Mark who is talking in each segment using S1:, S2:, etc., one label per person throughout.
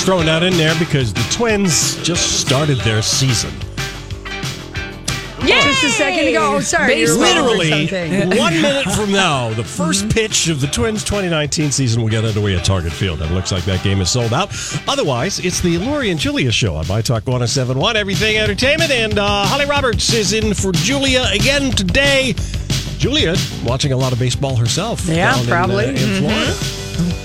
S1: Just throwing that in there because the Twins just started their season.
S2: Just a second ago. Oh, sorry. you're wrong or
S1: Literally one minute from now, the 1st pitch of the Twins 2019 season will get underway at Target Field. And it looks like that game is sold out. Otherwise, it's the Lori and Julia show on My Talk 1071, Everything Entertainment. And uh, Holly Roberts is in for Julia again today. Julia watching a lot of baseball herself.
S2: Yeah,
S1: down in, uh,
S2: probably.
S1: In,
S2: Mhm.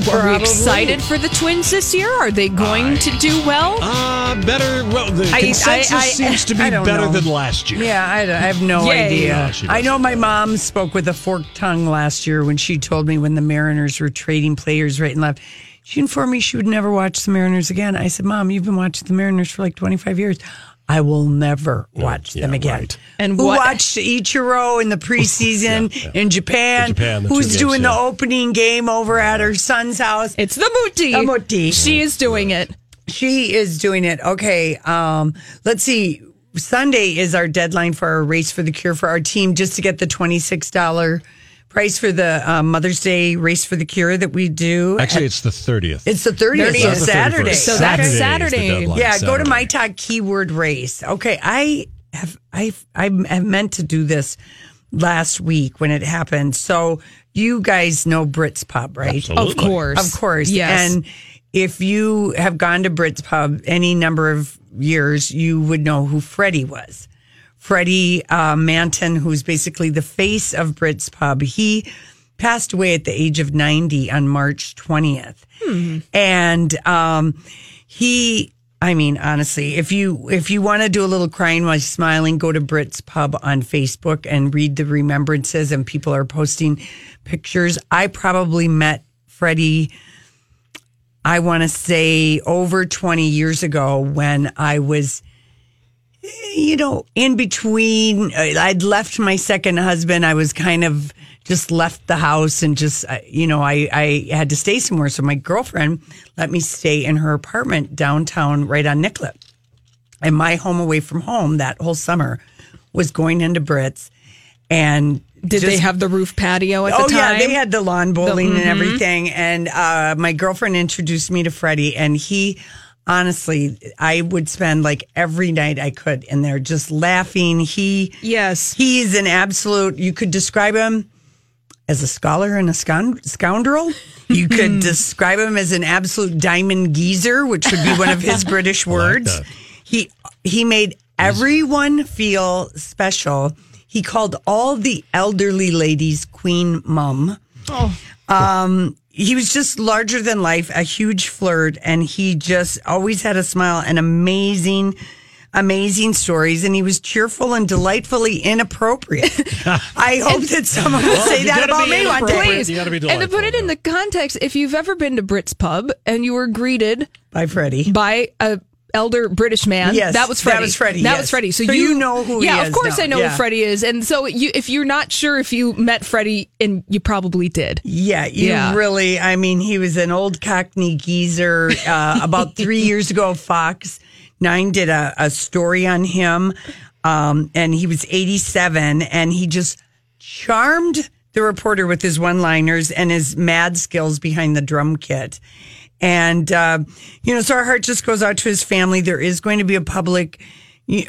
S1: Florida.
S3: Are we excited for the Twins this year? Are they going to do well?
S1: Uh, better. Well, the
S2: I-
S1: consensus
S2: I- I-
S1: seems to be better
S2: know.
S1: than last year.
S2: Yeah, I, I have no
S3: Yay.
S2: idea.
S1: No,
S2: I know my mom spoke with a forked tongue last year when she told me when the Mariners were trading players right and left. She informed me she would never watch the Mariners again. I said, Mom, you've been watching the Mariners for like 25 years. I will never watch
S1: yeah,
S2: them again.
S1: right.
S3: And
S2: Who
S3: what-
S2: watched Ichiro in the preseason
S1: Yeah, yeah.
S2: in Japan?
S1: In Japan,
S2: Who's
S1: games,
S2: doing
S1: yeah.
S2: the opening game over at her son's house?
S3: It's the Muti.
S2: The Muti.
S3: She is doing it.
S2: She is doing it. Okay. Um, let's see. Sunday is our deadline for our race for the cure for our team just to get the $26 price for the uh, Mother's Day race for the cure that we do.
S1: Actually, it's the 30th.
S2: it's the 30th,
S1: It's
S2: so
S1: not the
S2: Saturday.
S3: So that's
S1: is the
S3: Saturday.
S1: deadline,
S2: yeah, go to
S1: Saturday.
S2: my talk keyword race. Okay, I have I I have meant to do this last week when it happened. So you guys know Brits Pub, right?
S1: Absolutely.
S3: Of course.
S2: Of course.
S3: Yes.
S2: And if you have gone to Brits Pub any number of years, you would know who Freddie was. Freddie uh, Manton, who's basically the face of Brits Pub. He passed away at the age of 90 on March 20th. And um, he, I mean, honestly, if you if you want to do a little crying while smiling, go to Brits Pub on Facebook and read the remembrances. And people are posting pictures. I probably met Freddie. I want to say over 20 years ago when I was, you know, in between. uh, I'd left my second husband. I was kind of just left the house and just, uh, you know, I, I had to stay somewhere. So my girlfriend let me stay in her apartment downtown right on Nicollet. And my home away from home that whole summer was going into Brits. And
S3: Did they have the roof patio at
S2: oh
S3: the time?
S2: Oh, yeah, they had the lawn bowling and
S3: mhm.
S2: everything. And uh, my girlfriend introduced me to Freddie, and he, honestly, I would spend like every night I could in there just laughing. He,
S3: Yes.
S2: he's an absolute. You could describe him as a scholar and a scoundrel. You could describe him as an absolute diamond geezer, which would be one of his British words. he he made everyone feel special. He called all the elderly ladies Queen Mum. Um, he was just larger than life, a huge flirt, and he just always had a smile and amazing, amazing stories. And he was cheerful and delightfully inappropriate. I hope that someone will say
S1: you
S2: that
S1: gotta
S2: about me one day.
S3: Please.
S1: You gotta be
S3: and to put it in the context, if you've ever been to Brits Pub and you were greeted
S2: By Freddie.
S3: by a elder British man,
S2: Yes,
S3: that was
S2: that
S3: Freddie.
S2: was Freddie,
S3: That
S2: yes.
S3: was Freddie. So,
S2: So
S3: you,
S2: you know who he
S3: Yeah, of course
S2: now.
S3: I know
S2: Yeah.
S3: who Freddie is. And so you, if you're not sure if you met Freddie, and you probably did.
S2: Yeah, you
S3: Yeah.
S2: really. I mean, he was an old Cockney geezer. Uh, about three years ago, Fox Nine did a, a story on him, um, and he was 87, and he just charmed the reporter with his one-liners and his mad skills behind the drum kit. And uh, you know, so our heart just goes out to his family. There is going to be a public,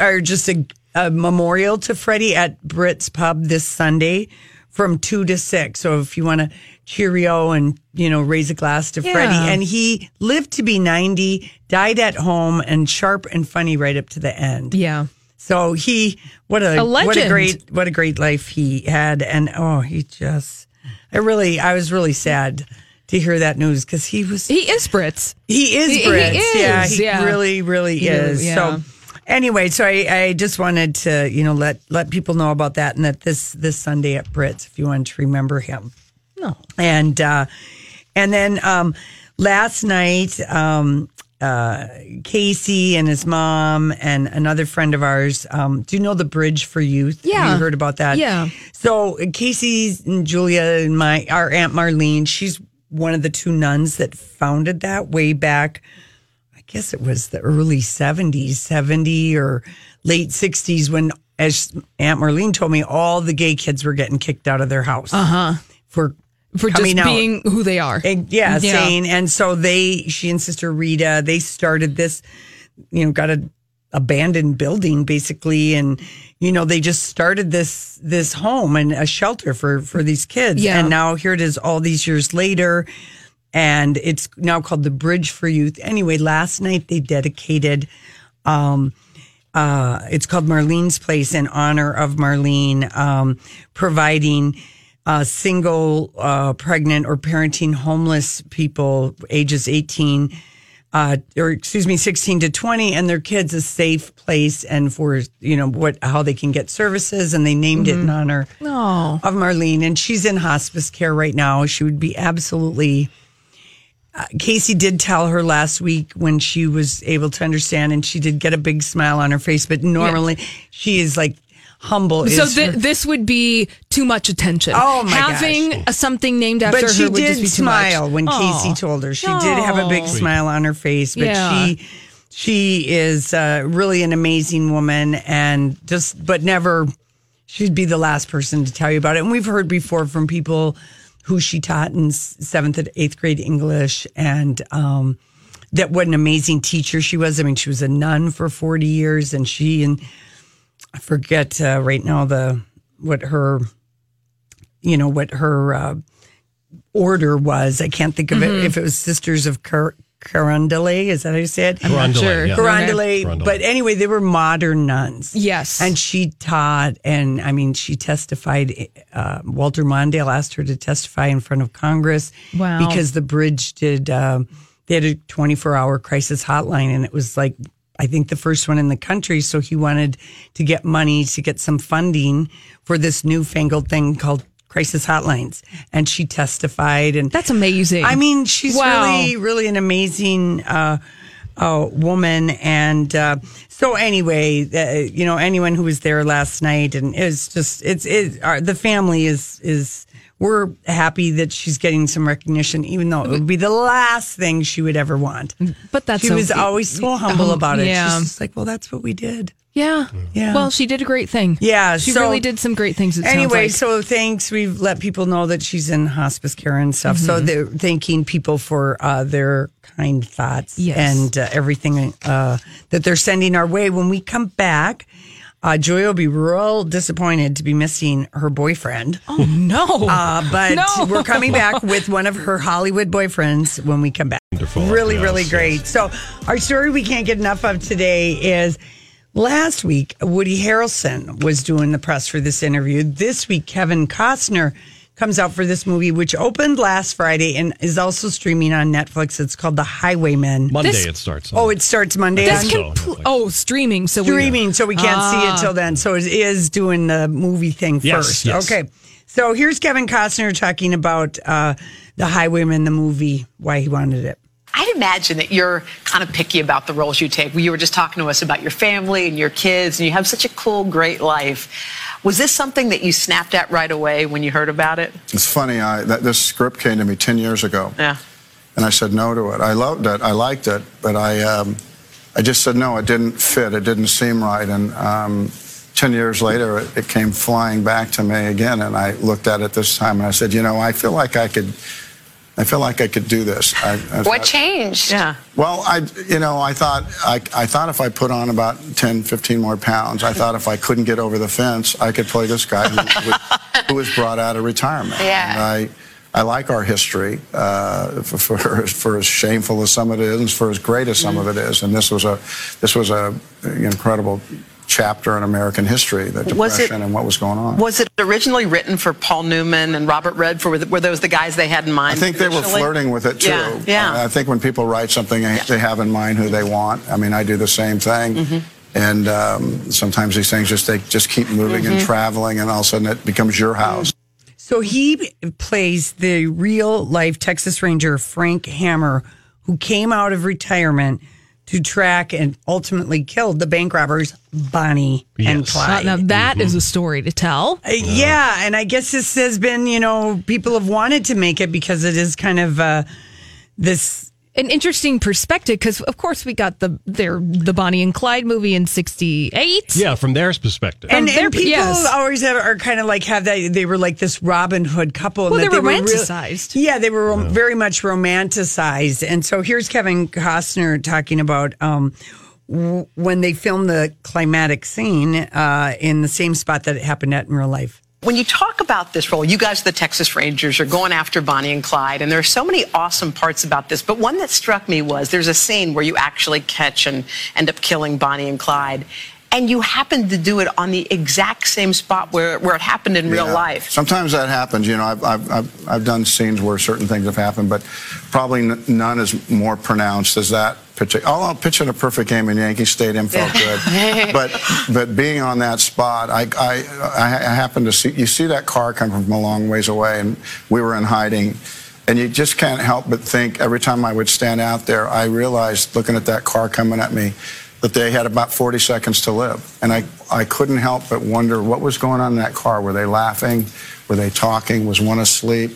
S2: or just a, a memorial to Freddie at Britt's Pub this Sunday from two to six. So if you want to cheerio and you know raise a glass to Freddie, and he lived to be ninety, died at home, and sharp and funny right up to the end.
S3: Yeah.
S2: So he what a,
S3: A
S2: what a great what a great life he had, and oh, he just I really I was really sad to hear that news because he was
S3: He is Brits.
S2: he is
S3: He- he
S2: Brits.
S3: is,
S2: yeah, he
S3: yeah.
S2: really, really
S3: He
S2: is.
S3: is, yeah.
S2: So anyway, so I, I just wanted to, you know, let let people know about that and that this this Sunday at Brits, if you wanted to remember him.
S3: No.
S2: And uh and then um last night, um uh Casey and his mom and another friend of ours, um, do you know the Bridge for Youth? Have
S3: Yeah.
S2: you heard about that?
S3: Yeah.
S2: So Casey's and Julia and my our Aunt Marlene, she's one of the two nuns that founded that way back. I guess it was the early seventies, seventy or late sixties when, as Aunt Marlene told me, all the gay kids were getting kicked out of their house. Uh huh. For
S3: For just
S2: out.
S3: being who they are.
S2: And, yeah,
S3: Yeah.
S2: saying, and so they, she and Sister Rita, they started this, you know, got a abandoned building basically, and you know, they just started this this home and a shelter for for these kids,
S3: Yeah.
S2: and now here it is, all these years later, and it's now called the Bridge for Youth. Anyway, last night they dedicated. Um, uh, it's called Marlene's Place in honor of Marlene, um, providing uh, single, uh, pregnant, or parenting homeless people ages 18, uh, or excuse me, 16 to 20, and their kids a safe place and for, you know, what, how they can get services. And they named it in honor
S3: Oh.
S2: of Marlene. And she's in hospice care right now. She would be absolutely. Uh, Casey did tell her last week when she was able to understand, and she did get a big smile on her face. But normally, she is like humble.
S3: So
S2: is
S3: th-
S2: her-
S3: this would be too much attention.
S2: Oh, my
S3: Having a, something named after
S2: but
S3: her
S2: she
S3: would just
S2: did
S3: be too much.
S2: smile when
S3: Aw.
S2: Casey told her. She did have a big
S3: Aw.
S2: smile on her face, but
S3: Yeah.
S2: she she is uh, really an amazing woman, and just but never she'd be the last person to tell you about it. And we've heard before from people who she taught in seventh and eighth grade English, and um, that what an amazing teacher she was. I mean, she was a nun for forty years, and she and I forget uh, right now the what her you know what her uh, order was. I can't think of it if it was Sisters of Car- Carondelet. Is that how you say it?
S1: Carondelet,
S3: sure.
S1: yeah.
S2: Carondelet.
S1: Carondelet.
S2: But anyway, they were modern nuns.
S3: Yes.
S2: And she taught, and I mean, she testified. Uh, Walter Mondale asked her to testify in front of Congress.
S3: Wow.
S2: Because the bridge did, um, they had a 24 hour crisis hotline, and it was like, I think the first one in the country. So he wanted to get money to get some funding for this newfangled thing called crisis hotlines. And she testified, and
S3: That's amazing.
S2: I mean, she's
S3: Wow.
S2: really, really an amazing uh, uh, woman. And uh, so, anyway, uh, you know, anyone who was there last night, and it's just, it's, it, our, the family is, is, we're happy that she's getting some recognition, even though it would be the last thing she would ever want.
S3: but that's
S2: she was
S3: okay.
S2: always so humble
S3: Um,
S2: about it.
S3: Yeah.
S2: She's just like, well, that's what we did.
S3: yeah.
S2: Yeah.
S3: Well, she did a great thing.
S2: Yeah,
S3: She
S2: so-
S3: really did some great things. It
S2: Anyway,
S3: like.
S2: so thanks. We've let people know that she's in hospice care and stuff. So
S3: Mm-hmm.
S2: they're thanking people for uh, their kind thoughts
S3: Yes.
S2: and uh, everything uh, that they're sending our way. When we come back, uh, Joy will be real disappointed to be missing her boyfriend.
S3: oh no.
S2: Uh, but
S3: No.
S2: we're coming back with one of her Hollywood boyfriends when we come back.
S1: Wonderful.
S2: Really,
S1: Yes,
S2: really
S1: yes.
S2: great. So, our story we can't get enough of today is last week, Woody Harrelson was doing the press for this interview. This week, Kevin Costner comes out for this movie, which opened last Friday and is also streaming on Netflix. It's called The Highwaymen.
S1: Monday
S3: This-
S1: it starts.
S2: Oh, it starts Monday.
S3: This
S2: on-
S1: can-
S3: compl- oh, streaming. So we-
S2: streaming, so we can't see
S3: Ah.
S2: it till then. So it is doing the movie thing
S1: Yes,
S2: first.
S1: yes.
S2: Okay. So here's Kevin Costner talking about uh, the Highwaymen, the movie, why he wanted it.
S4: I'd imagine that you're kind of picky about the roles you take. You were just talking to us about your family and your kids, and you have such a cool, great life. Was this something that you snapped at right away when you heard about it?
S5: It's funny. I, that, this script came to me 10 years ago,
S4: Yeah.
S5: and I said no to it. I loved it. I liked it, but I, um, I just said no. It didn't fit. It didn't seem right. And um, 10 years later, it, it came flying back to me again, and I looked at it this time and I said, you know, I feel like I could I feel like I could do this. I, I
S4: What
S5: thought-
S4: changed? Yeah.
S5: Well, I, you know, I thought, I, I thought if I put on about 10, 15 more pounds, I thought if I couldn't get over the fence, I could play this guy who, was- who was brought out of retirement.
S4: Yeah.
S5: And I, I like our history, uh, for, for, for as shameful as some of it is, for as great as some of it is. And this was a, this was a incredible chapter in American history, the
S4: Was it-
S5: depression and what was going on.
S4: Was it originally written for Paul Newman and Robert Redford? Were, were those the guys they had in mind?
S5: I think they were flirting with it too.
S4: Yeah, yeah.
S5: I think when people write something, they they have in mind who they want. I mean, I do the same thing.
S4: Mm-hmm.
S5: And um, sometimes these things just they just keep moving and
S4: Mm-hmm.
S5: traveling, and all of a sudden it becomes your house.
S2: So he plays the real life Texas Ranger Frank Hamer, who came out of retirement to track and ultimately killed the bank robbers Bonnie and
S1: Yes.
S3: Uh,
S2: Clyde.
S3: now that is a story to tell.
S2: Uh, yeah, and I guess this has been, you know, people have wanted to make it because it is kind of uh, this.
S3: An interesting perspective because, of course, we got the their the Bonnie and Clyde movie in '68.
S1: Yeah, from their perspective.
S2: And,
S3: their-
S2: and people
S3: yes.
S2: always have, are kind of like have that they were like this Robin Hood couple. and
S3: Well,
S2: that
S3: they were
S2: real-
S3: romanticized.
S2: yeah, they were rom- very much romanticized. And so here's Kevin Costner talking about um, w- when they filmed the climatic scene uh, in the same spot that it happened at in real life.
S4: When you talk about this role, you guys, the Texas Rangers, are going after Bonnie and Clyde, and there are so many awesome parts about this. But one that struck me was there's a scene where you actually catch and end up killing Bonnie and Clyde, and you happen to do it on the exact same spot where, where it happened in real
S5: Yeah.
S4: life.
S5: Sometimes that happens. You know, I've, I've, I've, I've done scenes where certain things have happened, but probably none is more pronounced as that pitching. Although pitching a perfect game in Yankee Stadium felt good, but but being on that spot, I, I I happened to see you see that car come from a long ways away, and we were in hiding. And you just can't help but think every time I would stand out there, I realized looking at that car coming at me that they had about 40 seconds to live. And I, I couldn't help but wonder what was going on in that car. Were they laughing? Were they talking? Was one asleep?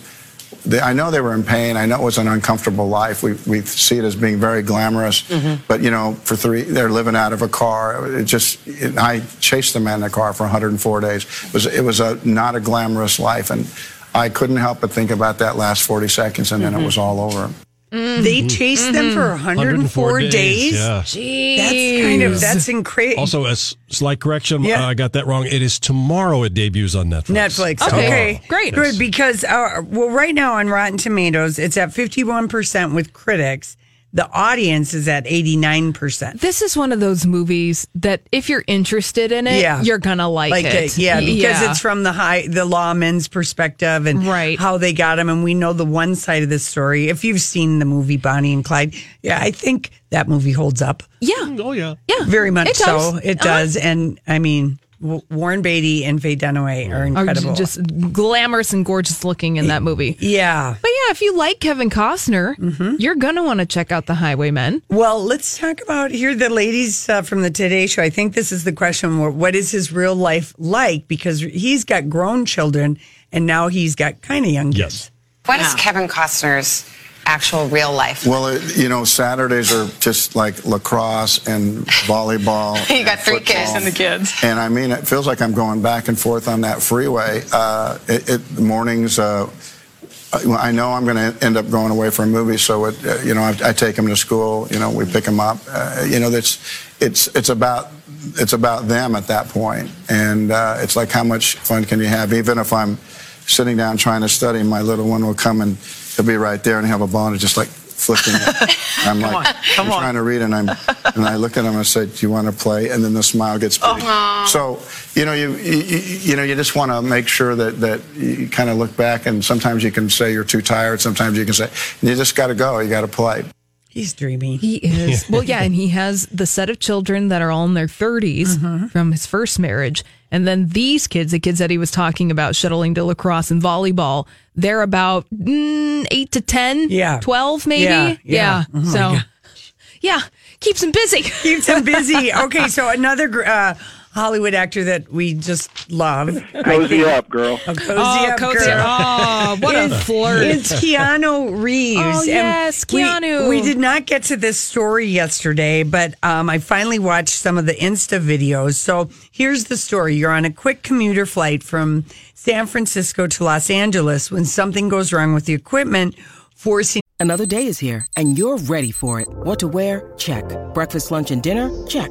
S5: They, I know they were in pain. I know it was an uncomfortable life. We, we see it as being very glamorous. Mm-hmm. But, you know, for three, they're living out of a car. It just, it, I chased them in the car for 104 days. It was, it was a, not a glamorous life. And I couldn't help but think about that last 40 seconds, and then it mm-hmm. was all over.
S2: They chased them for 104, days.
S1: Yeah.
S2: That's kind of that's incredible.
S1: Also, a s- slight correction.
S2: Yeah.
S1: Uh, I got that wrong. It is tomorrow. It debuts on Netflix.
S2: Netflix.
S3: Okay,
S2: Okay,
S3: great.
S2: Good because uh, well, right now on Rotten Tomatoes, it's at fifty-one percent with critics. The audience is at eighty-nine percent.
S3: This is one of those movies that if you're interested in it,
S2: Yeah.
S3: you're gonna like,
S2: Like
S3: it.
S2: it, yeah, because it's from the high, the lawman's perspective and
S3: Right.
S2: how they got him, and we know the one side of the story. If you've seen the movie Bonnie and Clyde, yeah, I think that movie holds up
S3: yeah,
S1: Oh yeah.
S3: yeah,
S2: very much
S3: It
S2: so. It
S3: Uh-huh.
S2: does, and I mean, W- Warren Beatty and Faye Dunaway are
S3: Are
S2: incredible.
S3: just glamorous and gorgeous looking in that movie.
S2: yeah.
S3: But yeah, if you like Kevin Costner,
S2: Mm-hmm.
S3: you're gonna want to check out The Highwaymen.
S2: Well, let's talk about here the ladies uh, from the Today Show. I think this is the question: where- What is his real life like? Because he's got grown children, and now he's got kind of young kids.
S1: Yes.
S6: What is Kevin Costner's actual real life?
S5: Well, it, you know, Saturdays are just like lacrosse and volleyball.
S6: You got three
S5: football.
S6: kids and the
S4: kids.
S5: And I mean, it feels like I'm going back and forth on that freeway. Uh, it, it, mornings, uh, I I know I'm going to end up going away for a movie, so it, uh, you know, I, I take them to school. You know, we pick them up. Uh, you know, that's it's it's about it's about them at that point. point, and uh, it's like how much fun can you have? Even if I'm sitting down trying to study, my little one will come and he'll be right there and have a and just like flicking it. I'm like,
S4: on,
S5: I'm
S4: on.
S5: trying to read, and I'm and I look at him and I say, "Do you want to play?" And then the smile gets oh, big. So you know, you, you you know, you just want to make sure that that you kind of look back, and sometimes you can say you're too tired. Sometimes you can say you just got to go. You got to play.
S2: He's dreamy.
S3: He is. well, yeah, and he has the set of children that are all in their 30s
S2: Mm-hmm.
S3: from his first marriage. And then these kids, the kids that he was talking about, shuttling to lacrosse and volleyball, they're about mm, 8 to 10,
S2: Yeah.
S3: 12 maybe.
S2: Yeah, yeah. Oh,
S3: So, yeah, keeps him busy.
S2: Keeps him busy. Okay, so another uh, Hollywood actor that we just love.
S7: Cozy up, girl.
S2: A cozy
S3: oh,
S2: up
S3: cozy.
S2: girl.
S3: Oh, what a
S2: It's-
S3: flirt.
S2: It's Keanu Reeves.
S3: Oh,
S2: And
S3: yes,
S2: we-
S3: Keanu.
S2: We, did not get to this story yesterday, but um, I finally watched some of the Insta videos. So here's the story You're on a quick commuter flight from San Francisco to Los Angeles when something goes wrong with the equipment forcing
S7: Another day is here, and you're ready for it. What to wear? Check. Breakfast, lunch, and dinner? Check.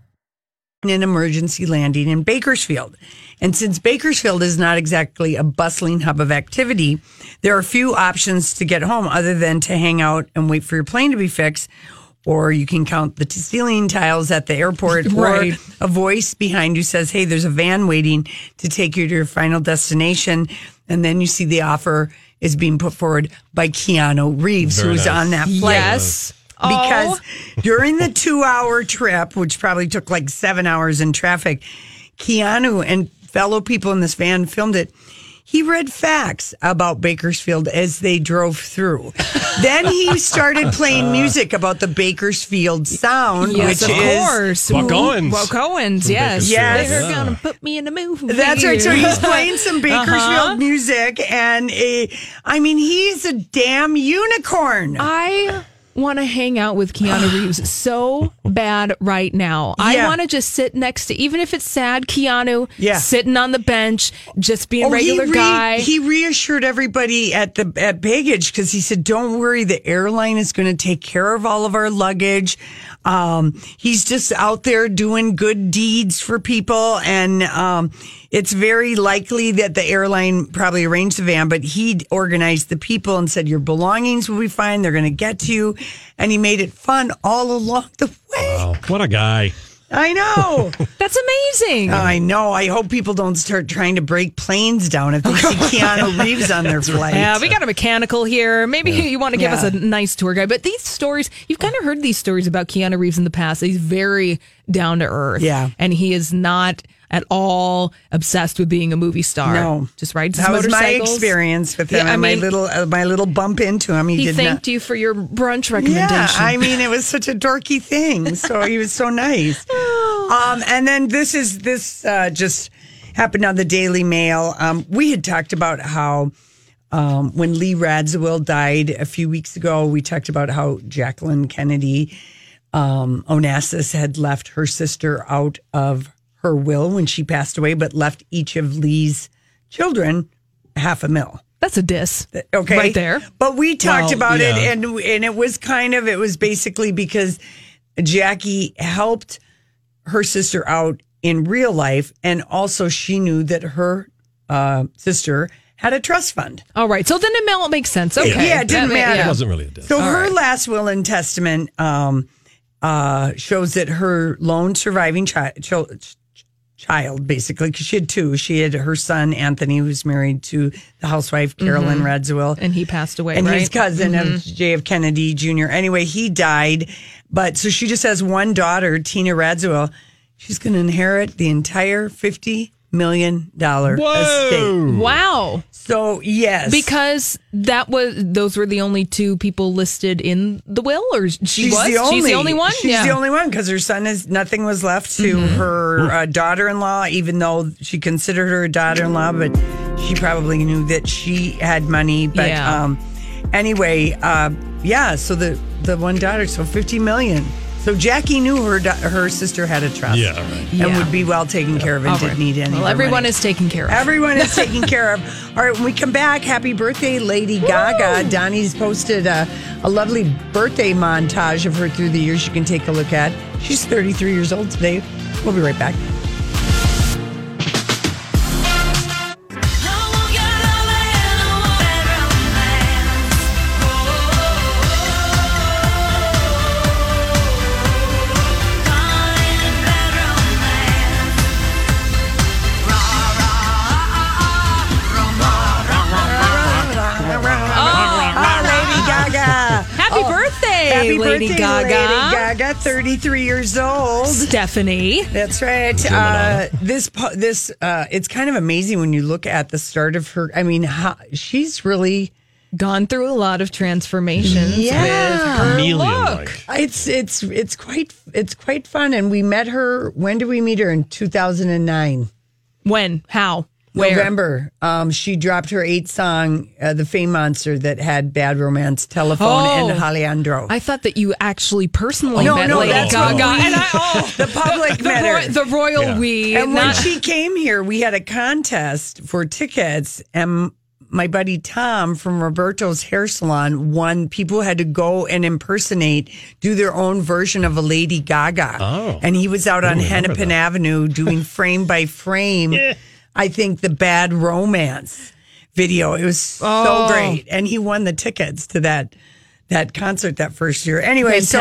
S2: An emergency landing in Bakersfield. And since Bakersfield is not exactly a bustling hub of activity, there are few options to get home other than to hang out and wait for your plane to be fixed. Or you can count the ceiling tiles at the airport,
S3: Right.
S2: or a voice behind you says, Hey, there's a van waiting to take you to your final destination. And then you see the offer is being put forward by Keanu Reeves,
S1: Very
S2: who's
S1: nice.
S2: on that flight
S3: Yes.
S2: Because
S3: Oh.
S2: during the two hour trip, which probably took like seven hours in traffic, Keanu and fellow people in this van filmed it. He read facts about Bakersfield as they drove through. then he started playing music about the Bakersfield sound,
S3: Yes,
S2: which
S3: of
S2: is
S3: course.
S1: Buck Owens
S3: Buck Owens, yes.
S2: Yes.
S3: They're
S1: yeah.
S3: gonna put me in a movie.
S2: That's right. So he's playing some Bakersfield
S3: Uh-huh.
S2: music, and uh, I mean, he's a damn unicorn.
S3: I want to hang out with Keanu Reeves so bad right now. I want to just sit next to, even if it's sad, Keanu
S2: Yeah.
S3: sitting on the bench, just being a
S2: Oh,
S3: regular
S2: he re-
S3: guy.
S2: He reassured everybody at the at baggage because he said, "Don't worry, the airline is going to take care of all of our luggage." Um, he's just out there doing good deeds for people, and um, it's very likely that the airline probably arranged the van, but he organized the people and said, "Your belongings will be fine. They're going to get to you," and he made it fun all along the way.
S1: Wow, what a guy.
S2: I know.
S3: That's amazing.
S2: I know. I hope people don't start trying to break planes down if they see Keanu Reeves on their flight.
S3: Yeah, we got a mechanical here. Maybe you want to give us a nice tour guide. But these stories, you've kind of heard these stories about Keanu Reeves in the past. He's very down to earth.
S2: Yeah.
S3: And he is not at all obsessed with being a movie star.
S2: No,
S3: Just rides
S2: that was my experience with him.
S3: Yeah, I
S2: and my little uh, my little bump into him. He,
S3: He
S2: did
S3: thanked
S2: not.
S3: you for your brunch recommendation.
S2: Yeah, I mean it was such a dorky thing. So he was so nice. Um, and then this is this uh, just happened on the Daily Mail. Um, we had talked about how. Um, when Lee Radziwill died a few weeks ago, we talked about how Jacqueline Kennedy um, Onassis had left her sister out of her will when she passed away, but left each of Lee's children half a mil.
S3: That's a diss.
S2: Okay,
S3: Right there.
S2: But we talked
S1: Well,
S2: about it, and and it was kind of it was basically because Jackie helped her sister out in real life, and also she knew that her uh, sister had a trust fund.
S3: All right. So then it ma- makes sense. Okay.
S2: Yeah, it didn't
S3: That ma-
S2: matter.
S1: It
S3: yeah.
S1: wasn't really a diss.
S2: So her last will and testament um, uh, shows that her lone surviving child chil- child, basically, because she had two. She had her son Anthony, who's married to the housewife Carolyn mm-hmm. Radziwill,
S3: And he passed away,
S2: and
S3: right?
S2: his cousin of mm-hmm. JF Kennedy Jr. Anyway, he died, but so she just has one daughter, Tina Radziwill. She's going to inherit the entire fifty million dollar estate.
S3: Wow.
S2: So yes,
S3: Because that was those were the only two people listed in the will, or she
S2: she's
S3: was.
S2: the only,
S3: She's the only one.
S2: She's
S3: yeah.
S2: the only one because her son is nothing was left to her uh, daughter-in-law, even though she considered her a daughter-in-law, but she probably knew that she had money. But
S3: Yeah.
S2: um, anyway, uh, yeah. So the the one daughter, so fifty million. So Jackie knew her her sister had a trust,
S1: Yeah, right.
S2: and
S3: Yeah.
S2: would be well taken care of and
S3: All
S2: didn't
S3: right.
S2: need any.
S3: Well, everyone
S2: money.
S3: is taken care of.
S2: Everyone is taken care of. All right, when we come back, happy birthday, Lady Gaga. Donnie's posted a, a lovely birthday montage of her through the years you can take a look at. She's 33 years old today. We'll be right back.
S3: Lady
S2: birthday,
S3: Gaga.
S2: Lady Gaga, 33 years old.
S3: Stephanie.
S2: That's right. Uh, this po- this uh, it's kind of amazing when you look at the start of her. I mean, how, she's really
S3: Gone through a lot of transformations
S2: Yeah.
S3: with her
S1: Chameleon-like.
S3: look.
S2: it's it's it's quite it's quite fun. And we met her. When did we meet her? In 2009.
S3: When? How? Where?
S2: November. Um, she dropped her eight song, uh, "The Fame Monster," that had "Bad Romance," "Telephone,"
S3: Oh.
S2: and "Alejandro."
S3: I thought that you actually personally
S2: No,
S3: met
S2: no,
S3: Lady
S2: that's
S3: Gaga.
S2: what we-
S3: and I, oh,
S2: the public
S3: the,
S2: met
S3: ro-
S2: her.
S3: the royal
S1: Yeah.
S3: we.
S2: And when she came here, we had a contest for tickets, and my buddy Tom from Roberto's Hair Salon won. People had to go and impersonate, do their own version of a Lady Gaga.
S1: Oh.
S2: and he was out on Hennepin
S1: that.
S2: Avenue doing frame by frame. I think the Bad Romance video. It was so
S3: Oh.
S2: great, and he won the tickets to that that concert that first year. Anyway, so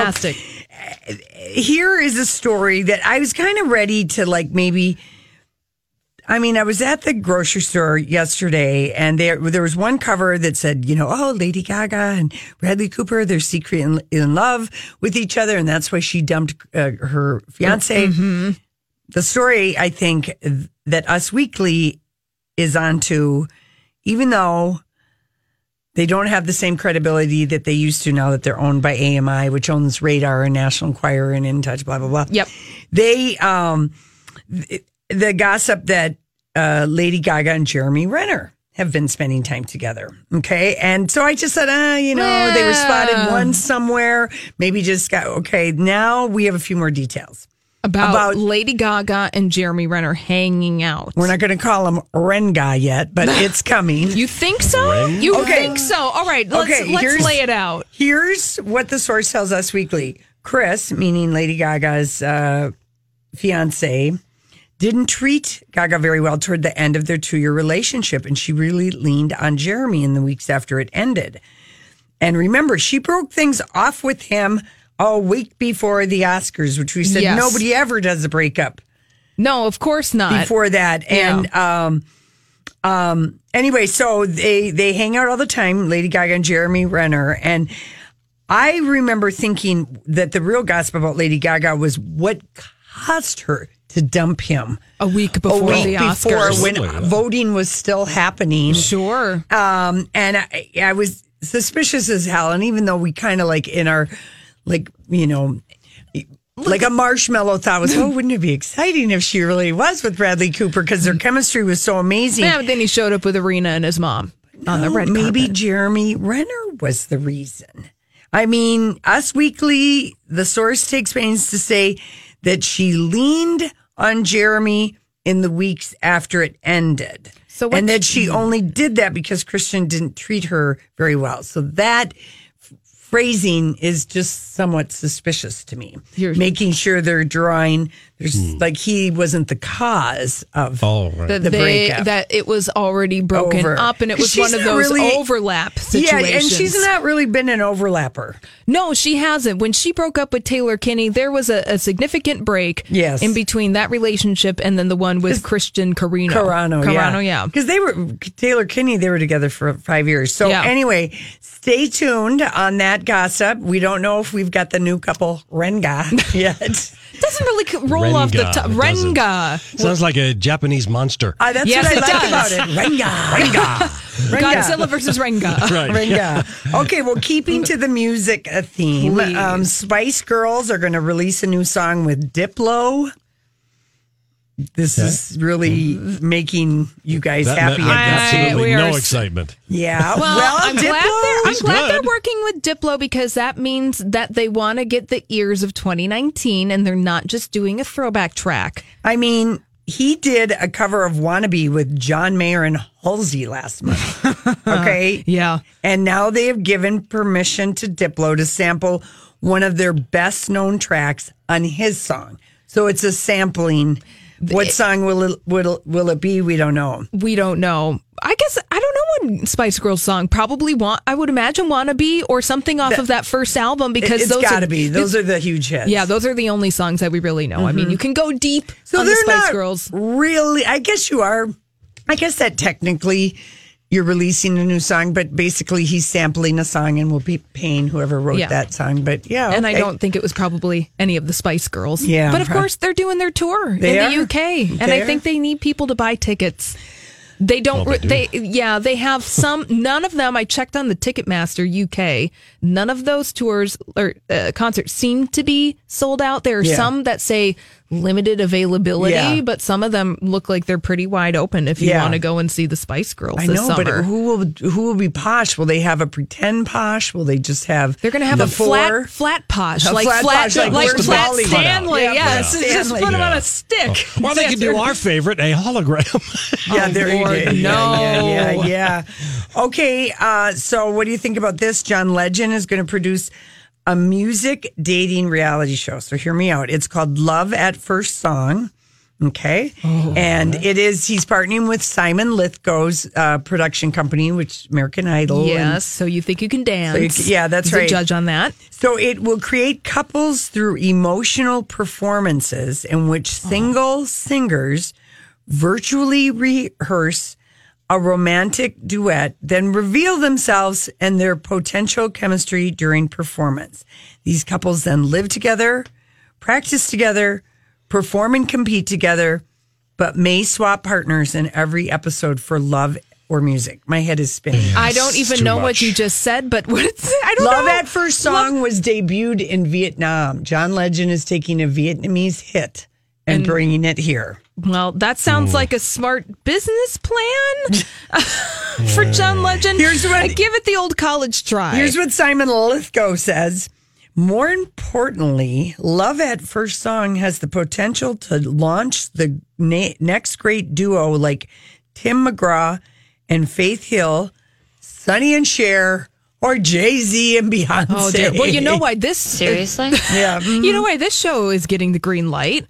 S2: here is a story that I was kind of ready to like maybe. I mean, I was at the grocery store yesterday, and there there was one cover that said, you know, oh, Lady Gaga and Bradley Cooper, they're secret in, in love with each other, and that's why she dumped uh, her fiance. The story, I think, that Us Weekly is onto, even though they don't have the same credibility that they used to now that they're owned by AMI, which owns Radar and National Enquirer and In Touch, blah blah blah.
S3: Yep.
S2: They um th- the gossip that uh, Lady Gaga and Jeremy Renner have been spending time together. Okay, and so I just said, ah, you know, they were spotted
S3: Yeah.
S2: once somewhere. Maybe just got okay. Now we have a few more details.
S3: About,
S2: about-
S3: Lady Gaga and Jeremy Renner hanging out.
S2: We're not going to call him Renga yet, but it's coming.
S3: You think so? You
S2: Okay.
S3: think so? All right, let's,
S2: Okay,
S3: let's lay it out.
S2: Here's what the source tells us weekly. Chris, meaning Lady Gaga's uh, fiance, didn't treat Gaga very well toward the end of their two year relationship. And she really leaned on Jeremy in the weeks after it ended. And remember, she broke things off with him a week before the Oscars, which we said
S3: Yes.
S2: nobody ever does a breakup
S3: No, of course not.
S2: before that. And um, um, anyway, so they they hang out all the time, Lady Gaga and Jeremy Renner, and I remember thinking that the real gossip about Lady Gaga was what caused her to dump him
S3: a week
S2: a
S3: before
S2: week
S3: the
S2: before
S3: Oscars.
S2: when
S1: yeah.
S2: voting was still happening.
S3: Sure.
S2: Um, and I, I was suspicious as hell. And even though we kind of like in our, like, you know, like a marshmallow thought was, oh, wouldn't it be exciting if she really was with Bradley Cooper because their chemistry was so amazing.
S3: Yeah, but then he showed up with Irina and his mom on the red
S2: Maybe
S3: carpet.
S2: Jeremy Renner was the reason. I mean, Us Weekly, the source takes pains to say that she leaned on Jeremy in the weeks after it ended.
S3: So
S2: and that she only did that because Christian didn't treat her very well. So that phrasing is just somewhat suspicious to me.
S3: Here's-
S2: Making sure they're drawing, there's hmm. like he wasn't the cause of
S1: Oh, right.
S3: that
S2: the
S3: they
S2: breakup.
S3: that it was already broken
S2: Over.
S3: up and it was one of those
S2: really-
S3: overlap situations.
S2: Yeah, and she's not really been an overlapper.
S3: No, she hasn't. When she broke up with Taylor Kinney, there was a, a significant break
S2: Yes.
S3: in between that relationship and then the one with Christian Carino.
S2: Carano,
S3: Carano, yeah.
S2: Because they were Taylor Kinney, they were together for five years. So
S3: Yeah.
S2: anyway, stay tuned on that gossip. We don't know if we've got the new couple Renga yet.
S3: Doesn't really c- roll off the
S1: Renga,
S3: top. Renga.
S1: Sounds like a Japanese monster.
S2: Uh, that's
S3: Yes,
S2: what I
S3: it
S2: like
S3: does.
S2: about it. Renga, Renga, Renga.
S3: Godzilla versus Renga.
S1: Right.
S2: Renga. Okay, well, keeping to the music theme, um, Spice Girls are going to release a new song with Diplo. This is really mm-hmm. making you guys
S1: That
S2: happy.
S1: meant absolutely
S3: we are
S1: no
S3: s-
S1: excitement.
S2: Yeah.
S3: Well, I'm glad they're I'm
S1: He's
S3: glad they're working with Diplo because that means that they want to get the ears of 2019 and they're not just doing a throwback track.
S2: I mean, he did a cover of Wannabe with John Mayer and Halsey last month. Okay.
S3: Yeah.
S2: And now they have given permission to Diplo to sample one of their best known tracks on his song. So it's a sampling. What song will it will, will it be? We don't know.
S3: We don't know. I guess I don't know what Spice Girls song probably want. I would imagine "Wannabe" or something off of that first album because
S2: it's
S3: those
S2: got to
S3: are,
S2: be. Those are the huge hits.
S3: yeah, those are the only songs that we really know. I mean, you can go deep
S2: Mm-hmm. So
S3: on
S2: they're
S3: Spice
S2: not
S3: Girls.
S2: really. I guess you are. I guess that technically you're releasing a new song, but basically he's sampling a song and will be paying whoever wrote
S3: Yeah.
S2: that song. But yeah,
S3: And I
S2: okay.
S3: don't think it was probably any of the Spice Girls.
S2: Yeah,
S3: But of
S2: prob-
S3: course, they're doing their tour
S2: They
S3: in the
S2: are.
S3: UK. And I think they need people to buy tickets. They don't,
S1: Well, they
S3: they, yeah, they have some, none of them, I checked on the Ticketmaster UK, none of those tours or uh, concerts seem to be sold out. There are
S2: Yeah.
S3: some that say limited availability,
S2: Yeah.
S3: but some of them look like they're pretty wide open if you
S2: Yeah.
S3: want to go and see the Spice Girls
S2: I
S3: this
S2: know,
S3: summer.
S2: but who will who will be posh? Will they have a pretend posh? Will they just have?
S3: They're going to have a
S2: four?
S3: flat, flat posh,
S2: A
S3: like
S2: flat
S3: flat,
S2: posh, like
S3: like, flat Stanley.
S2: Yeah,
S3: yes,
S2: flat
S3: it's just put them on a stick.
S1: Well, they can do our favorite, a hologram.
S2: Yeah,
S3: Oh,
S2: there you
S3: Lord,
S2: go.
S3: no.
S2: Yeah, yeah, yeah, yeah. Okay, uh, so what do you think about this? John Legend is going to produce a music dating reality show. So hear me out. It's called Love at First Song. Okay.
S3: Oh,
S2: and it is, he's partnering with Simon Lythgoe's uh, production company, which American Idol. and-
S3: Yes, so you think you can dance?
S2: So you c- yeah, that's
S3: He's a
S2: right.
S3: judge on that.
S2: So it will create couples through emotional performances in which single singers virtually rehearse a romantic duet, then reveal themselves and their potential chemistry during performance. These couples then live together, practice together, perform and compete together, but may swap partners in every episode for love or music. My head is spinning.
S3: I don't even know
S1: much.
S3: what you just said, but what it's, I don't
S2: Love
S3: know.
S2: at First Song was debuted in Vietnam. John Legend is taking a Vietnamese hit and, bringing it here.
S3: Well, that sounds like a smart business plan for John Legend.
S2: Here's what-
S3: I give it the old college try.
S2: Here's what Simon Lythgoe says. More importantly, Love at First Song has the potential to launch the na- next great duo like Tim McGraw and Faith Hill, Sonny and Cher, or Jay Z and Beyonce.
S3: oh dear. Well, you know why this
S8: Seriously?
S2: Yeah. mm.
S3: You know why this show is getting the green light?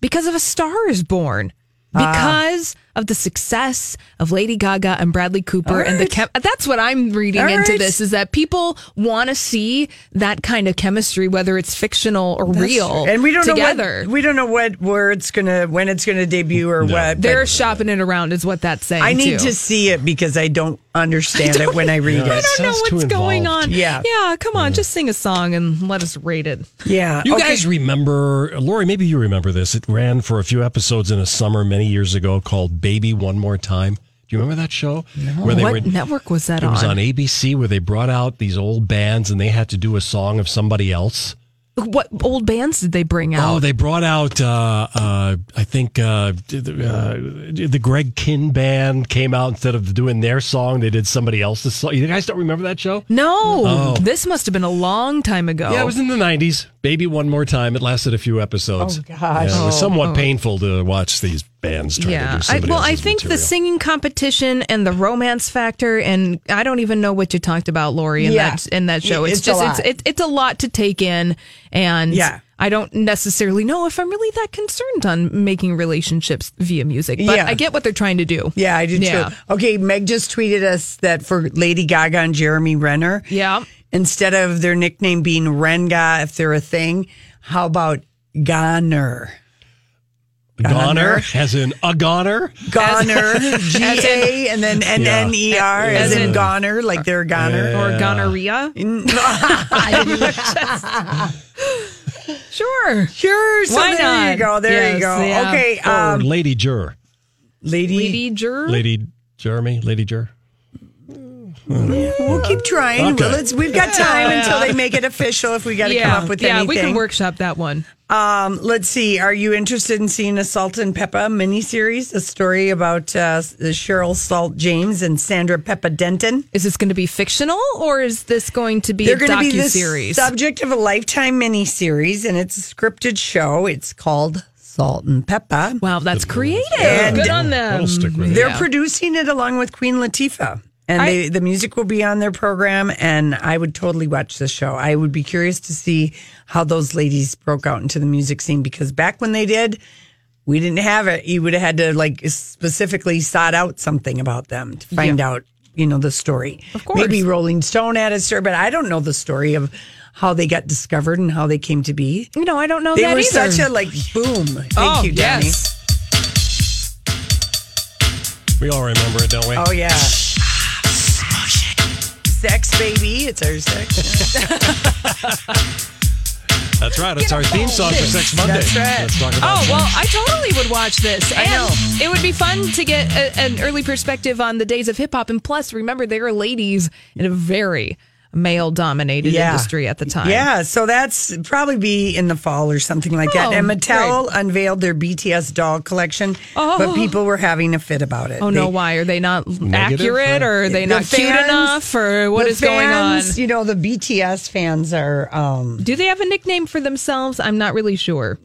S3: Because of A Star is Born.
S2: Ah.
S3: Because of the success of Lady Gaga and Bradley Cooper and the chem- that's what I'm reading
S2: All
S3: into
S2: right.
S3: this is that people want to see that kind of chemistry whether it's fictional or real
S2: and we don't
S3: together.
S2: know what we don't know what where it's gonna when it's gonna debut or what.
S3: They're
S2: but
S3: shopping it around is what that's saying.
S2: I need
S3: too.
S2: to see it because I don't understand it when I read
S1: Yeah.
S3: I
S2: it.
S3: don't know
S1: Sounds too
S3: what's going on.
S2: Yeah.
S3: Yeah, come on, just sing a song and let us rate it.
S2: Yeah.
S1: You
S2: okay.
S1: guys remember, Lori, maybe you remember this. It ran for a few episodes in a summer many years ago called Baby One More Time. Do you remember that show? No. Where they
S3: what
S1: were,
S3: network was that
S1: it
S3: on?
S1: was on ABC where they brought out these old bands and they had to do a song of somebody else.
S3: What old bands did they bring out?
S1: Oh, they brought out, uh, uh, I think, uh, uh, the Greg Kihn band came out instead of doing their song, they did somebody else's song. You guys don't remember that show?
S3: No,
S1: Oh.
S3: this must have been a long time ago.
S1: Yeah, it was in the 90s. Baby One More Time. It lasted a few episodes.
S2: Oh, gosh.
S1: Yeah, it was
S3: Oh,
S1: somewhat
S3: oh.
S1: painful to watch these bands try to
S3: yeah.
S1: do
S3: I, well, I
S1: else's
S3: think the singing competition and the romance factor, and I don't even know what you talked about, Lori, in
S2: Yeah.
S3: that in that show.
S2: It's
S3: It's,
S2: a
S3: just
S2: lot.
S3: it's, it's it's a lot to take in, and
S2: Yeah.
S3: I don't necessarily know if I'm really that concerned on making relationships via music, but
S2: Yeah.
S3: I get what they're trying to do.
S2: Yeah, I do
S3: Yeah.
S2: too. Okay, Meg just tweeted us that for Lady Gaga and Jeremy Renner,
S3: Yeah.
S2: instead of their nickname being Renga, if they're a thing, how about Goner?
S1: Goner, as in a goner.
S2: Goner, G A, and then N N E R, as
S3: As
S2: in
S3: in-
S2: Goner, like they're a Goner.
S3: Or gonorrhea. Sure.
S2: Sure, so
S3: Why
S2: there
S3: not?
S2: you go. There you go.
S3: yeah.
S2: Okay,
S1: Or
S2: um,
S1: Lady Jur.
S2: lady,
S3: Lady Jur.
S1: Lady Jeremy, Lady Jur.
S2: We'll keep trying.
S1: Okay.
S2: Well, let's, we've got time until they make it official. If we got to
S3: yeah,
S2: come up with
S3: yeah,
S2: anything, Yeah,
S3: we can workshop that one.
S2: Um, let's see. Are you interested in seeing a Salt-N-Pepa miniseries? A story about uh, Cheryl Salt James and Sandra Pepa Denton.
S3: Is this going to be fictional or is this going to be
S2: They're
S3: a
S2: going to be the
S3: docu-series?
S2: subject of a lifetime miniseries, and it's a scripted show. It's called Salt-N-Pepa.
S3: wow, that's creative.
S2: And-
S3: Good on them.
S1: That'll stick with.
S2: They're
S3: Yeah.
S2: producing it along with Queen Latifah. And
S3: I-
S2: they, the music will be on their program, and I would totally watch the show. I would be curious to see how those ladies broke out into the music scene because back when they did, we didn't have it. You would have had to like specifically sought out something about them to find out, you know, the story.
S3: Of course.
S2: Maybe Rolling Stone had a story, but I don't know the story of how they got discovered and how they came to be.
S3: You know, I don't know
S2: They
S3: that
S2: were
S3: either.
S2: such a like boom. Thank
S3: oh,
S2: you, Danny.
S3: yes.
S1: We all remember it, don't we?
S2: Oh yeah. Sex, baby. It's our sex.
S1: That's right. It's our theme song for Sex Monday.
S2: That's right.
S1: Let's talk about
S3: Oh,
S1: sex.
S3: well, I totally would watch this.
S2: I
S3: And
S2: know.
S3: it would be fun to get a, an early perspective on the days of hip hop. And plus, remember, they were ladies in a very male dominated industry at the time.
S2: Yeah, so that's probably be in the fall or something like that.
S3: Oh,
S2: And Mattel unveiled their BTS doll collection,
S3: Oh.
S2: but people were having a fit about it.
S3: Oh, no, why? Are they not
S1: Negative,
S3: accurate or are they
S2: the
S3: not cute enough or what is
S2: the
S3: is going on?
S2: You know, the BTS fans are um
S3: Do they have a nickname for themselves? I'm not really sure.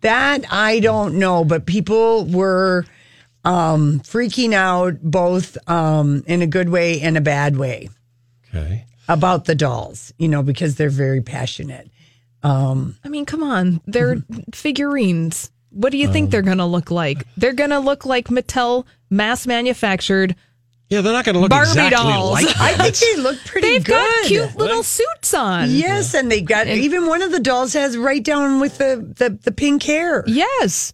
S2: that I don't know, but people were um freaking out both um in a good way and a bad way
S1: Okay.
S2: about the dolls, you know, because they're very passionate. Um
S3: I mean, come on. They're figurines. What do you think they're going to look like? They're going to look like Mattel mass manufactured.
S1: Yeah, they're not going to look
S3: Barbie
S1: exactly
S3: dolls.
S1: like
S2: I think they look pretty good.
S3: They've
S2: good.
S3: got cute little suits on.
S2: Yes, and they've got even one of the dolls has right down with the the, the pink hair.
S3: Yes.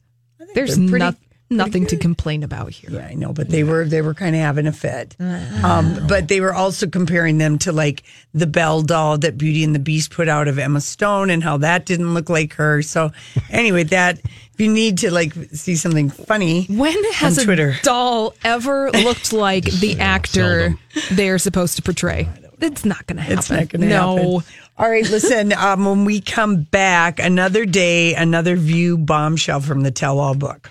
S3: There's
S2: they're pretty-
S3: no- nothing to complain about here.
S2: Yeah, I know, but they were they were kind of having a fit. Um, but they were also comparing them to like the Belle doll that Beauty and the Beast put out of Emma Stone and how that didn't look like her. So anyway, that if you need to like see something funny,
S3: When has
S2: on
S3: a
S2: Twitter.
S3: doll ever looked like the actor they're supposed to portray? It's not going to happen.
S2: It's not going to
S3: no.
S2: happen. All right, listen. Um, when we come back, another day, another view bombshell from the Tell All book.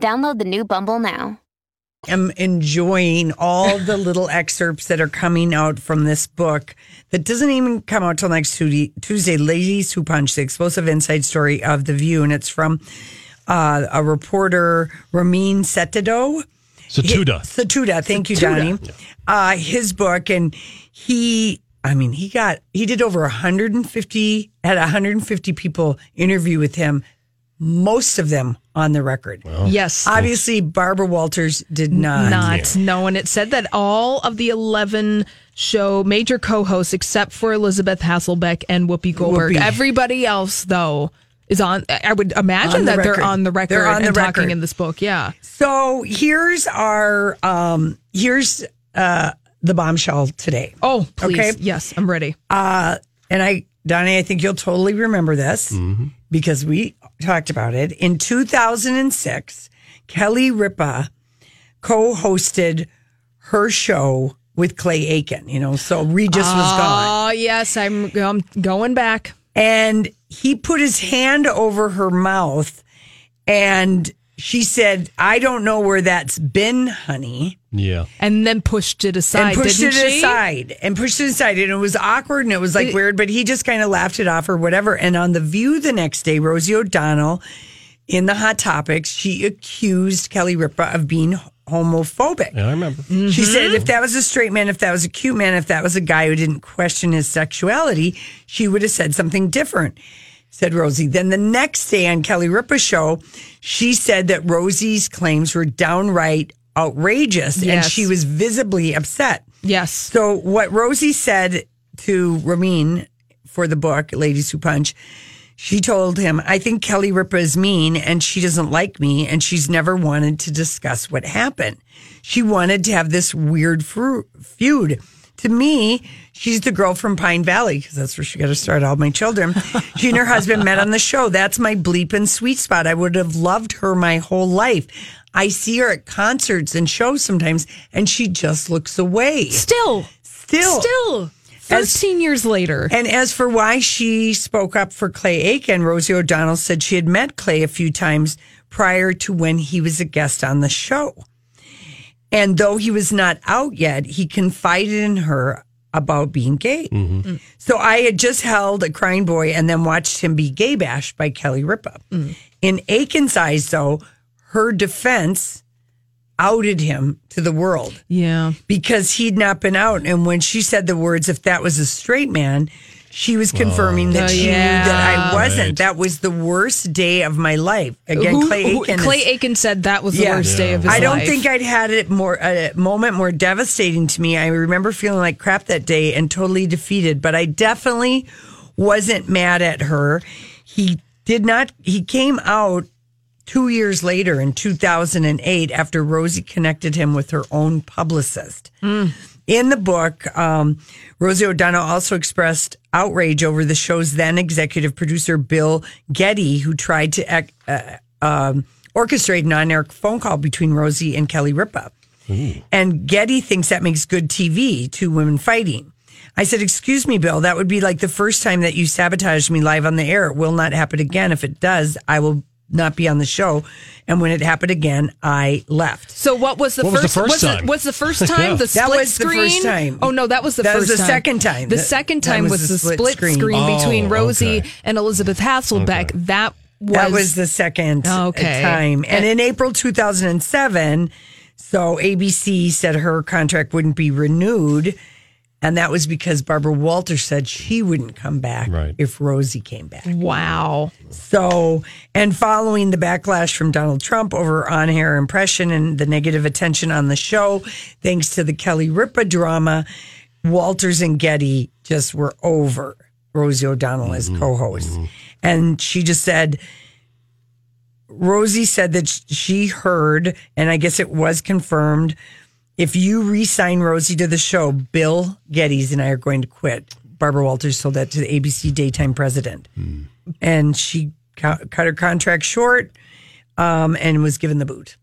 S9: Download the new Bumble now.
S2: I'm enjoying all the little excerpts that are coming out from this book that doesn't even come out till next Tuesday, Tuesday Ladies Who Punch, the explosive inside story of The View. And it's from uh, a reporter, Ramin Setido.
S1: Setoodeh.
S2: Setoodeh. Thank you,
S1: Setoodeh.
S2: Johnny. Uh, his book. And he, I mean, he got, he did over 150, had 150 people interview with him, most of them on the record.
S3: Yes.
S2: Obviously, Barbara Walters did not.
S3: Not. No, and it said that all of the 11 show major co hosts, except for Elizabeth Hasselbeck and Whoopi Goldberg,
S2: Whoopi.
S3: everybody else, though, is on. I would imagine
S2: the
S3: that
S2: record.
S3: they're on the record
S2: They're on the
S3: and talking
S2: record.
S3: in this book. Yeah.
S2: So here's our um here's uh the bombshell today.
S3: Oh, please.
S2: Okay.
S3: Yes, I'm ready.
S2: Uh and I Donnie, I think you'll totally remember this because we talked about it. In 2006, Kelly Ripa co-hosted her show with Clay Aiken, you know, so Regis was ah, gone.
S3: Oh, yes, I'm, I'm going back.
S2: And he put his hand over her mouth and she said, I don't know where that's been, honey.
S1: Yeah.
S3: And then pushed it aside.
S2: and pushed it
S3: didn't she?
S2: aside and pushed it aside and it was awkward and it was like weird but he just kind of laughed it off or whatever and on the view the next day rosie o'donnell in the hot topics she accused kelly ripa of being homophobic
S1: Yeah, I remember.
S2: she mm-hmm. said if that was a straight man if that was a cute man if that was a guy who didn't question his sexuality she would have said something different said rosie then the next day on kelly ripa's show she said that rosie's claims were downright outrageous and she was visibly upset
S3: Yes.
S2: so what Rosie said to Ramin for the book Ladies Who Punch, she told him, "I think Kelly Ripa is mean and she doesn't like me and she's never wanted to discuss what happened. She wanted to have this weird feud. to me, she's the girl from Pine Valley because that's where she got to start all my children. she and her husband met on the show. That's my bleep and sweet spot. I would have loved her my whole life. I see her at concerts and shows sometimes, and she just looks away.
S3: Still,
S2: Still,
S3: still, thirteen years later.
S2: And as for why she spoke up for Clay Aiken, Rosie O'Donnell said she had met Clay a few times prior to when he was a guest on the show. And though he was not out yet, he confided in her about being gay. Mm-hmm. Mm. So I had just held a crying boy and then watched him be gay bashed by Kelly Ripa. Mm. In Aiken's eyes, though, her defense outed him to the world
S3: Yeah.
S2: because he'd not been out. And when she said the words, if that was a straight man, she was confirming that
S3: Oh,
S2: she
S3: yeah.
S2: knew that I wasn't.
S1: Right.
S2: That was the worst day of my life. Again,
S3: Who-
S2: Clay
S3: who-
S2: Aiken. is-
S3: Clay Aiken said that was the
S2: Yeah.
S3: worst day of his life.
S2: I don't
S3: life.
S2: think I'd had it more a moment more devastating to me. I remember feeling like crap that day and totally defeated, but I definitely wasn't mad at her. He did not he came out 2 years later in 2008 after Rosie connected him with her own publicist. In the book, um, Rosie O'Donnell also expressed outrage over the show's then executive producer, Bill Geddes, who tried to ec- uh, um, orchestrate an on air phone call between Rosie and Kelly Ripa. And Geddes thinks that makes good TV, two women fighting. I said, Excuse me, Bill, that would be like the first time that you sabotaged me live on the air. It will not happen again. If it does, I will not be on the show. And when it happened again, I left.
S3: So what was the
S1: What was
S3: first?
S1: the first
S3: was
S1: time?
S3: It, was the first time
S1: Yeah.
S3: the
S2: That
S3: split
S2: was the
S3: screen?
S2: first time.
S3: Oh no, that was the
S2: That was the
S3: time.
S2: second time.
S3: The
S2: That-
S3: second time
S2: was
S3: was,
S2: the
S3: the
S2: split
S3: split
S2: screen.
S3: screen,
S1: Oh,
S3: between Rosie
S1: okay.
S3: and Elizabeth Hasselbeck. That was
S2: that was the second
S3: Okay.
S2: time. And in April 2007, so ABC said her contract wouldn't be renewed. And that was because Barbara Walters said she wouldn't come back
S1: Right.
S2: if Rosie came back.
S3: wow.
S2: So, and following the backlash from Donald Trump over on air impression and the negative attention on the show, thanks to the Kelly Ripa drama, Walters and Geddes just were over Rosie O'Donnell as mm-hmm. co hosts. Mm-hmm. And she just said, Rosie said that she heard, and I guess it was confirmed. If you re-sign Rosie to the show, Bill Geddes and I are going to quit. Barbara Walters told that to the ABC daytime president, and she cut her contract short, um, and was given the boot.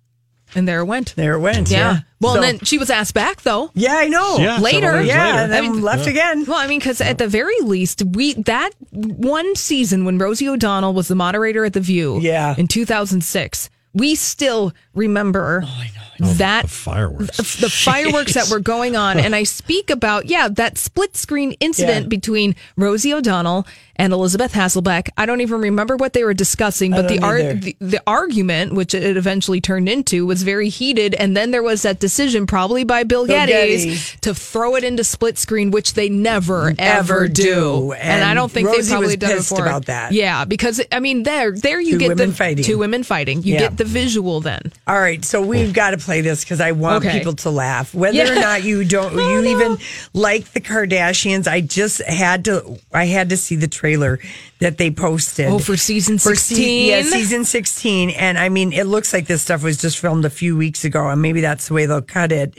S3: And there it went.
S2: There it went.
S3: Yeah.
S2: Yeah.
S3: Well,
S2: So-
S3: and then she was asked back though.
S2: Yeah, I know.
S1: Yeah,
S3: Later.
S2: Yeah,
S1: later.
S2: and then
S3: I mean,
S2: left again.
S3: Well, I mean, because at the very least, we that one season when Rosie O'Donnell was the moderator at The View,
S2: Yeah.
S3: in 2006, we still remember oh, that
S1: The fireworks.
S3: the fireworks that were going on. And I speak about, yeah, that split screen incident
S2: Yeah.
S3: between Rosie O'Donnell and Elizabeth Hasselbeck. I don't even remember what they were discussing, but the, ar- the the argument, which it eventually turned into, was very heated. And then there was that decision, probably by Bill,
S2: Bill
S3: Geddes,
S2: Geddes.
S3: to throw it into split screen, which they never ever do.
S2: do.
S3: And, I don't think
S2: Rosie
S3: they've probably done it before.
S2: about that.
S3: Yeah, because I mean, there, there you
S2: Two
S3: get the
S2: fighting.
S3: two women fighting. You
S2: Yeah.
S3: get the visual then.
S2: All right, so we've got to play this because I want
S3: Okay.
S2: people to laugh, whether or not you don't,
S3: Oh,
S2: you
S3: no.
S2: even like the Kardashians. I just had to, I had to see the trailer that they posted.
S3: Oh, for season
S2: For se-
S3: 16?
S2: yeah, season sixteen, and I mean, it looks like this stuff was just filmed a few weeks ago, and maybe that's the way they'll cut it,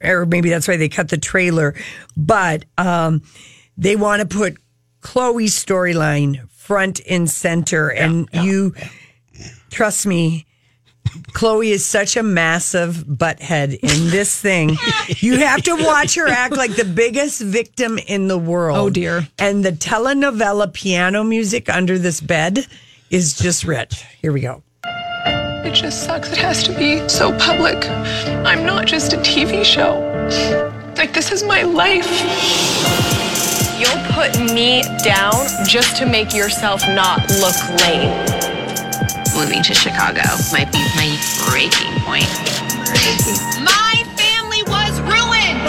S2: or maybe that's why they cut the trailer. But um, they want to put Khloé's storyline front and center, and you trust me. Khloé is such a massive butthead in this thing. You have to watch her act like the biggest victim in the world.
S3: Oh, dear.
S2: And the telenovela piano music under this bed is just rich. Here we go.
S10: It just sucks. It has to be so public. I'm not just a TV show. Like, this is my life. You'll put me down just to make yourself not look lame.
S11: Moving to Chicago might be my breaking point.
S8: My family was ruined.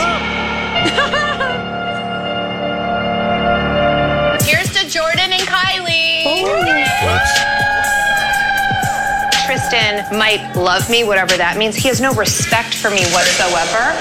S8: Here's to Jordyn and Kylie.
S6: Tristan might love me, whatever that means. He has no respect for me whatsoever.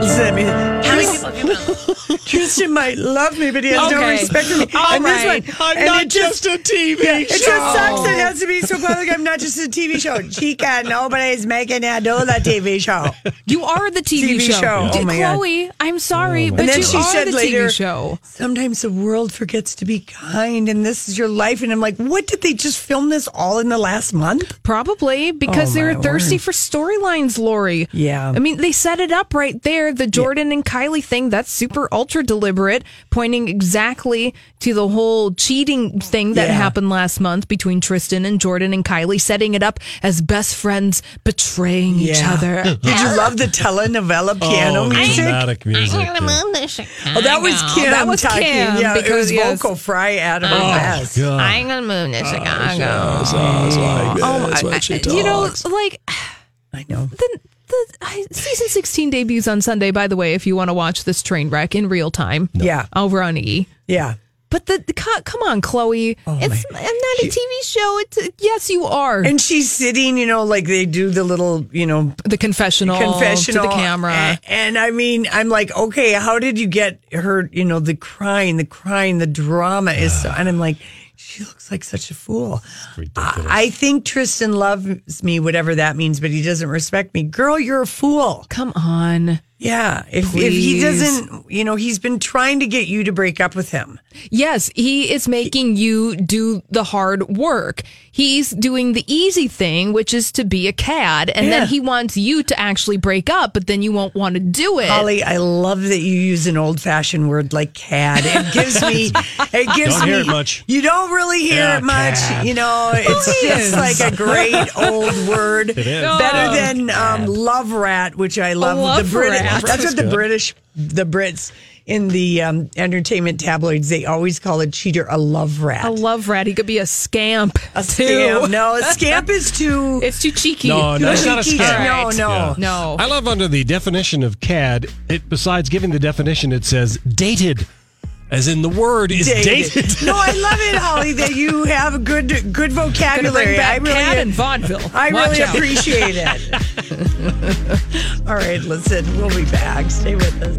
S2: Listen,
S8: How many people have you been?
S2: Tristan might love me, but he has no respect for me.
S3: All
S2: and this one,
S1: I'm
S2: and
S1: not
S2: it
S1: just a TV
S2: yeah, It
S1: show.
S2: just sucks. It has to be so public. I'm not just a TV show. Chica, nobody's making it do the TV show.
S3: You are the TV,
S2: TV
S3: show.
S2: show. Oh, my God.
S3: Khloé, I'm sorry, oh but
S2: and then
S3: you
S2: she
S3: are
S2: said
S3: the
S2: later,
S3: TV show.
S2: sometimes the world forgets to be kind, and this is your life. And I'm like, what did they just film this all in the last month?
S3: Probably because
S2: Oh,
S3: they were thirsty
S2: word.
S3: for storylines, Lori.
S2: Yeah.
S3: I mean, they set it up right there. The Jordyn and Kylie thing, that's super ultra deliberate, pointing exactly to the whole cheating thing that
S2: Yeah.
S3: happened last month between Tristan and Jordyn and Kylie, setting it up as best friends betraying each other.
S2: Did you love the telenovela oh, piano
S1: oh,
S2: music?
S1: dramatic music. yeah.
S2: Oh, that was oh, Kim.
S3: That was
S2: talking.
S3: Kim,
S2: Yeah, it
S3: because,
S2: was
S3: yes.
S2: vocal fry out of her
S1: Oh,
S2: best.
S1: God.
S3: I'm gonna move to oh, Chicago.
S1: Yes, yes, like
S3: Oh,
S1: this
S3: I-
S1: when she
S3: I- you know, like
S2: I know.
S3: the the I, season 16 debuts on Sunday. By the way, if you want to watch this train wreck in real time,
S2: Yeah.
S3: over on E.
S2: Yeah.
S3: But the, the come on, Khloé,
S2: Oh,
S3: it's I'm not a TV show. It's yes, you are.
S2: And she's sitting, you know, like they do the little, you know,
S3: the confessional,
S2: confessional
S3: to the camera.
S2: And, and I mean, I'm like, okay, how did you get her, you know, the crying, the crying, the drama is so, and I'm like, she looks like such a fool. I, I think Tristan loves me, whatever that means, but he doesn't respect me. Girl, you're a fool.
S3: Come on.
S2: Yeah. If, if he doesn't, you know, he's been trying to get you to break up with him.
S3: Yes, he is making you do the hard work. He's doing the easy thing, which is to be a cad, and
S2: Yeah.
S3: then he wants you to actually break up, but then you won't want to do it.
S2: Holly, I love that you use an old fashioned word like cad. It gives me, it gives
S1: Don't
S2: me,
S1: hear it much.
S2: you don't really hear
S1: Yeah,
S2: it much.
S1: cad.
S2: You know, it's just like a great old word.
S1: It is.
S2: Better
S3: Oh,
S2: than um, love rat, which I love.
S3: love
S2: the British,
S3: rat.
S2: that's what the. British, the Brits in the um, entertainment tabloids, they always call a cheater a love rat.
S3: A love Rat. He could be a scamp.
S2: a
S3: too.
S2: scamp. No, a scamp is too.
S3: It's too cheeky.
S1: No, no, it's not a
S2: cheeky.
S1: scam.
S2: No, no.
S1: Yeah.
S3: No.
S1: I love under the definition of CAD, it besides giving the definition, it says dated. As in the word is dated.
S2: no, I love it, Holly, that you have a good good vocabulary.
S3: bring back
S2: I really
S3: Cat and vaudeville.
S2: I
S3: Watch
S2: really
S3: out.
S2: appreciate it. All right, listen, we'll be back. Stay with us.